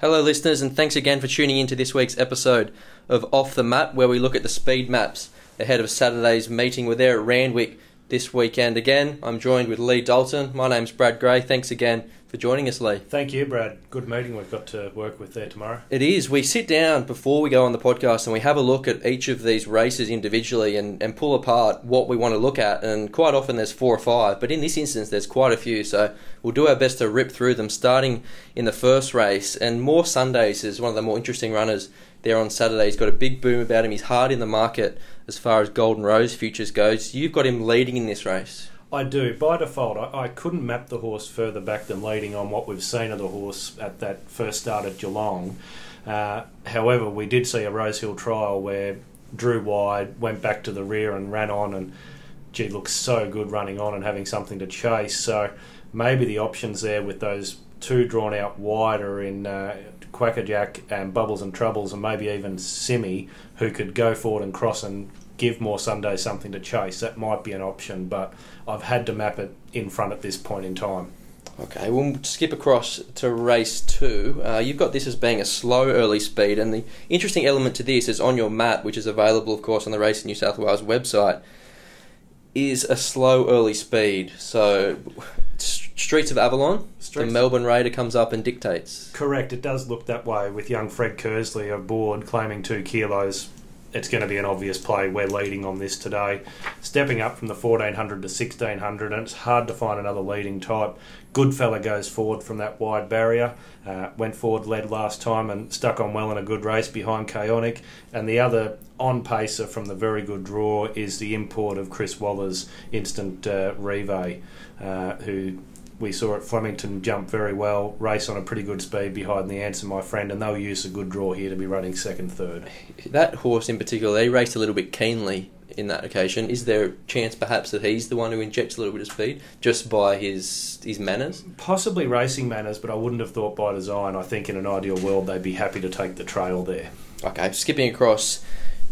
Hello, listeners, and thanks again for tuning in to this week's episode of Off the Map, where we look at the speed maps ahead of Saturday's meeting. We're there at Randwick this weekend again. I'm joined with Leigh Dalton. My name's Brad Gray. Thanks again for joining us, Leigh. Thank you, Brad. Good meeting we've got to work with there tomorrow. It is. We sit down before we go on the podcast and we have a look at each of these races individually and, and pull apart what we want to look at. And quite often there's four or five, but in this instance there's quite a few. So we'll do our best to rip through them, starting in the first race. And More Sundays is one of the more interesting runners there on Saturday. He's got a big boom about him. He's hard in the market as far as Golden Rose futures goes. You've got him leading in this race. I do. By default, I, I, couldn't map the horse further back than leading on what we've seen of the horse at that first start at Geelong. Uh, however, we did see a Rosehill trial where drew wide, went back to the rear and ran on, and gee, looks so good running on and having something to chase. So maybe the options there with those two drawn out wider in uh, Quackerjack and Bubbles and Troubles, and maybe even Simi, who could go forward and cross and give more Sunday something to chase. That might be an option, but I've had to map it in front at this point in time. Okay, we'll skip across to race two. Uh, you've got this as being a slow early speed, and the interesting element to this is on your map, which is available, of course, on the Race New South Wales website, is a slow early speed. So, Streets of Avalon, Streets. the Melbourne Raider comes up and dictates. Correct, it does look that way with young Fred Kersley aboard claiming two kilos it's going to be an obvious play. We're leading on this today. Stepping up from the 1400 to 1600, and it's hard to find another leading type. Goodfella goes forward from that wide barrier. Uh, went forward, led last time, and stuck on well in a good race behind Chaonic. And the other on pacer from the very good draw is the import of Chris Waller's Instant uh, Rive, uh, who we saw at Flemington jump very well, race on a pretty good speed behind the answer, my friend, and they'll use a good draw here to be running second, third. That horse in particular, they raced a little bit keenly in that occasion. Is there a chance perhaps that he's the one who injects a little bit of speed just by his his manners? Possibly racing manners, but I wouldn't have thought by design. I think in an ideal world they'd be happy to take the trail there. Okay, skipping across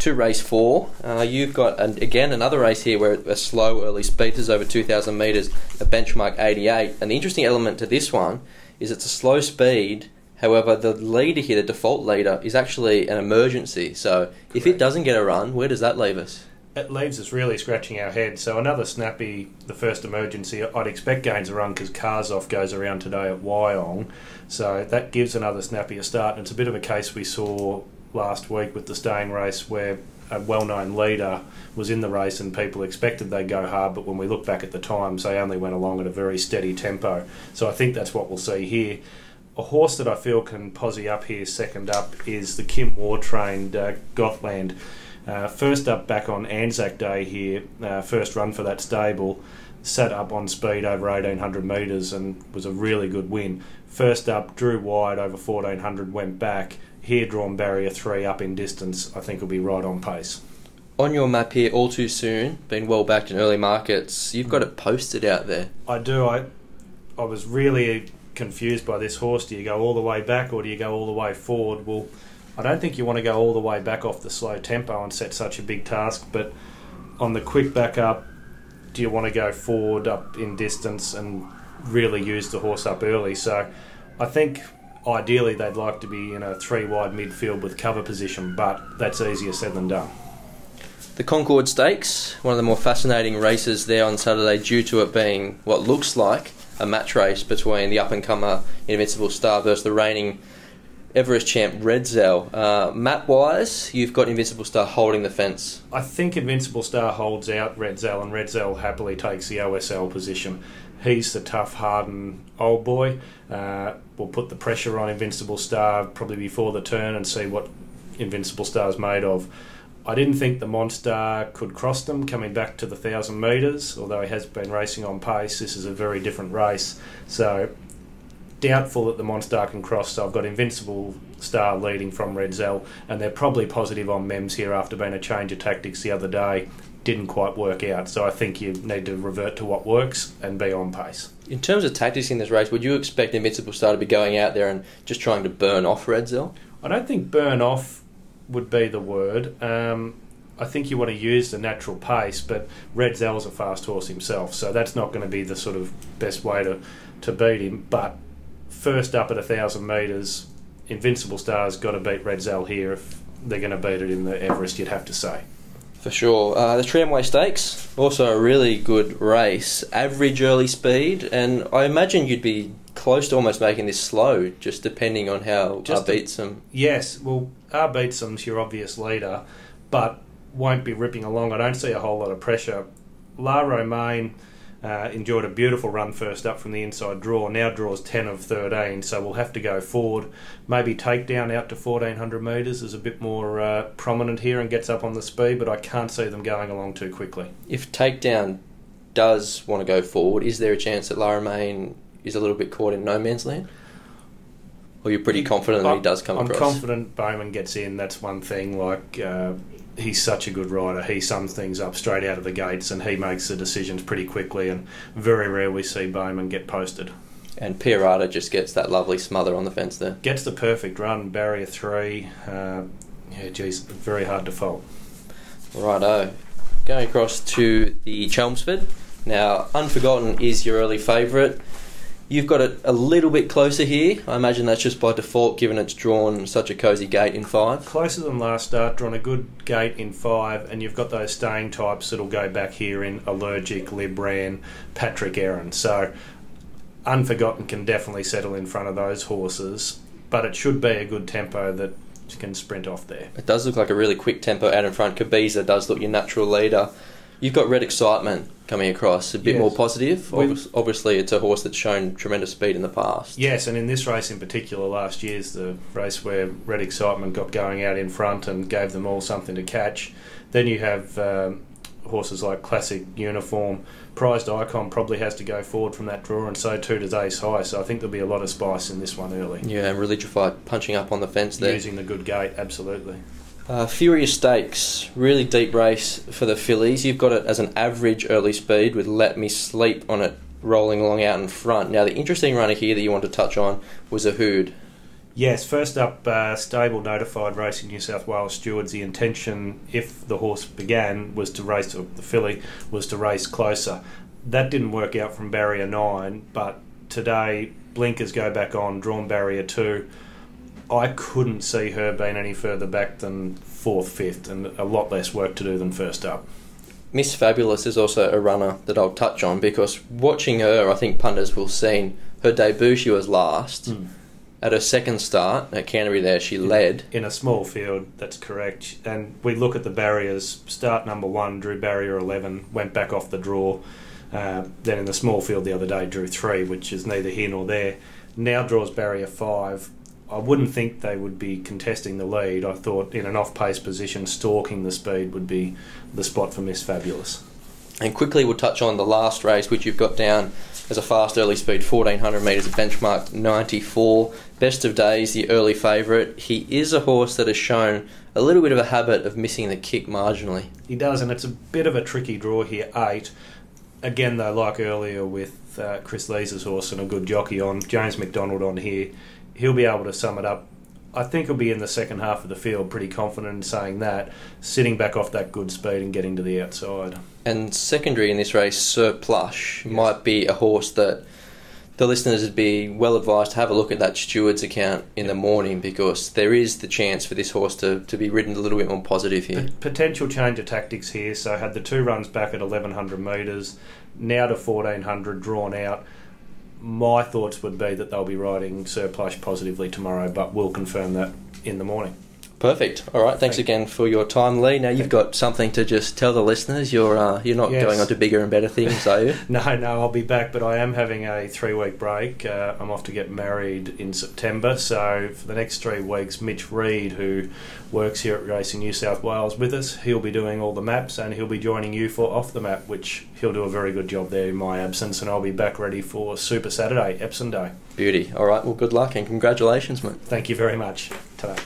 to race four. Uh, you've got an, again another race here where a slow early speed is over 2,000 metres, a benchmark 88. And the interesting element to this one is it's a slow speed. However, the leader here, the default leader, is actually an emergency. So Correct. if it doesn't get a run, where does that leave us? It leaves us really scratching our head. So another snappy, the first emergency. I'd expect gains a run because Karzoff goes around today at Wyong. So that gives another snappy a start. And it's a bit of a case we saw last week with the staying race where a well-known leader was in the race and people expected they'd go hard, but when we look back at the times, they only went along at a very steady tempo. So I think that's what we'll see here. A horse that I feel can posse up here second up is the Kim Moore trained uh, Gothland. Uh, first up back on Anzac Day here, uh, first run for that stable, sat up on speed over 1800 metres and was a really good win. First up, drew wide over 1400, went back here drawn barrier three up in distance, I think will be right on pace. On your map here, all too soon, been well backed in early markets. You've got it posted out there. I do. I I was really confused by this horse. Do you go all the way back or do you go all the way forward? Well, I don't think you want to go all the way back off the slow tempo and set such a big task. But on the quick back up, do you want to go forward up in distance and really use the horse up early? So I think ideally they'd like to be in a three wide midfield with cover position, but that's easier said than done. The Concorde Stakes, one of the more fascinating races there on Saturday, due to it being what looks like a match race between the up and comer Invincible Star versus the reigning Everest champ Redzel. Uh, map wise, you've got Invincible Star holding the fence. I think Invincible Star holds out Redzel, and Redzel happily takes the OSL position. He's the tough, hardened old boy. Uh, we'll put the pressure on Invincible Star probably before the turn and see what Invincible Star is made of. I didn't think the Monster could cross them coming back to the thousand metres, although he has been racing on pace. This is a very different race, so doubtful that the Monster can cross. So I've got Invincible Star leading from Redzel, and they're probably positive on Mems here after being a change of tactics the other day didn't quite work out. So I think you need to revert to what works and be on pace. In terms of tactics in this race, would you expect Invincible Star to be going out there and just trying to burn off Redzel? I don't think burn off would be the word. Um, I think you want to use the natural pace, but Redzel's a fast horse himself, so that's not going to be the sort of best way to, to beat him. But first up at a thousand metres, Invincible Star's got to beat Redzel here if they're going to beat it in the Everest. You'd have to say. For sure. Uh, the Tramway Stakes, also a really good race. Average early speed, and I imagine you'd be close to almost making this slow, just depending on how Just I a- beat some. Yes, well, our Beatsom's your obvious leader, but won't be ripping along. I don't see a whole lot of pressure. Le Romain uh, enjoyed a beautiful run first up from the inside draw. Now draws 10 of 13, so we'll have to go forward. Maybe takedown out to 1400 metres is a bit more uh, prominent here and gets up on the speed, but I can't see them going along too quickly. If Takedown does want to go forward, is there a chance that Le Romain is a little bit caught in no man's land? Or you're pretty confident that he does come across? I'm confident Bowman gets in. That's one thing. Like uh, he's such a good rider. He sums things up straight out of the gates, and he makes the decisions pretty quickly. And very rare we see Bowman get posted. And Pierata just gets that lovely smother on the fence there. Gets the perfect run, barrier three. Uh, yeah, geez, very hard to fault. Righto. Going across to the Chelmsford. Now, Unforgotten is your early favourite. You've got it a little bit closer here. I imagine that's just by default, given it's drawn such a cosy gate in five. Closer than last start, drawn a good gate in five, and you've got those staying types that'll go back here in Allergic, Libran, Patrick Erin. So, Unforgotten can definitely settle in front of those horses, but it should be a good tempo that can sprint off there. It does look like a really quick tempo out in front. Kabiza does look your natural leader. You've got Red Excitement coming across, a bit Yes. more positive. We- Obvi- Obviously, it's a horse that's shown tremendous speed in the past. Yes, and in this race in particular, last year's the race where Red Excitement got going out in front and gave them all something to catch. Then you have um, horses like Classic Uniform. Prized Icon probably has to go forward from that draw, and so too does Ace High. So I think there'll be a lot of spice in this one early. Yeah, and Religified punching up on the fence there. Using the good gate, absolutely. Uh, Furious Stakes, really deep race for the fillies. You've got it as an average early speed with Let Me Sleep on it rolling along out in front. Now, the interesting runner here that you want to touch on was a Hood. Yes, first up, uh, stable notified Racing New South Wales stewards. The intention, if the horse began, was to race, or the filly was to race closer. That didn't work out from barrier nine, but today blinkers go back on, drawn barrier two. I couldn't see her being any further back than fourth, fifth, and a lot less work to do than first up. Miss Fabulous is also a runner that I'll touch on because watching her, I think punters will have seen her debut. She was last. At her second start at Canterbury, there she led. In a small field, that's correct. And we look at the barriers. Start number one drew barrier 11, went back off the draw. Uh, then in the small field the other day drew three, which is neither here nor there. Now draws barrier five. I wouldn't think they would be contesting the lead. I thought in an off pace position, stalking the speed would be the spot for Miss Fabulous. And quickly, we'll touch on the last race, which you've got down as a fast early speed, 1400 metres, benchmarked 94. Best of days, the early favourite. He is a horse that has shown a little bit of a habit of missing the kick marginally. He does, and it's a bit of a tricky draw here. Eight. Again, though, like earlier with uh, Kris Lees' horse and a good jockey on, James McDonald on here, he'll be able to sum it up. I think he'll be in the second half of the field, pretty confident in saying that, sitting back off that good speed and getting to the outside. And secondary in this race, Sir Plush, might be a horse that the listeners would be well advised to have a look at that steward's account in the morning because there is the chance for this horse to, to be ridden a little bit more positive here. P- potential change of tactics here. So had the two runs back at 1100 metres, now to 1400 drawn out. My thoughts would be that they'll be riding surplus positively tomorrow, but we'll confirm that in the morning. Perfect. All right. Thanks Thank- again for your time, Leigh. Now you've got something to just tell the listeners. You're uh, you're not Yes. going on to bigger and better things, are you? No, no, I'll be back, but I am having a three week break. Uh, I'm off to get married in September, so for the next three weeks, Mitch Reed, who works here at Racing New South Wales with us, he'll be doing all the maps and he'll be joining you for Off the Map, which he'll do a very good job there in my absence, and I'll be back ready for Super Saturday, Epsom Day. Beauty. All right. Well, good luck and congratulations, mate. Thank you very much. ta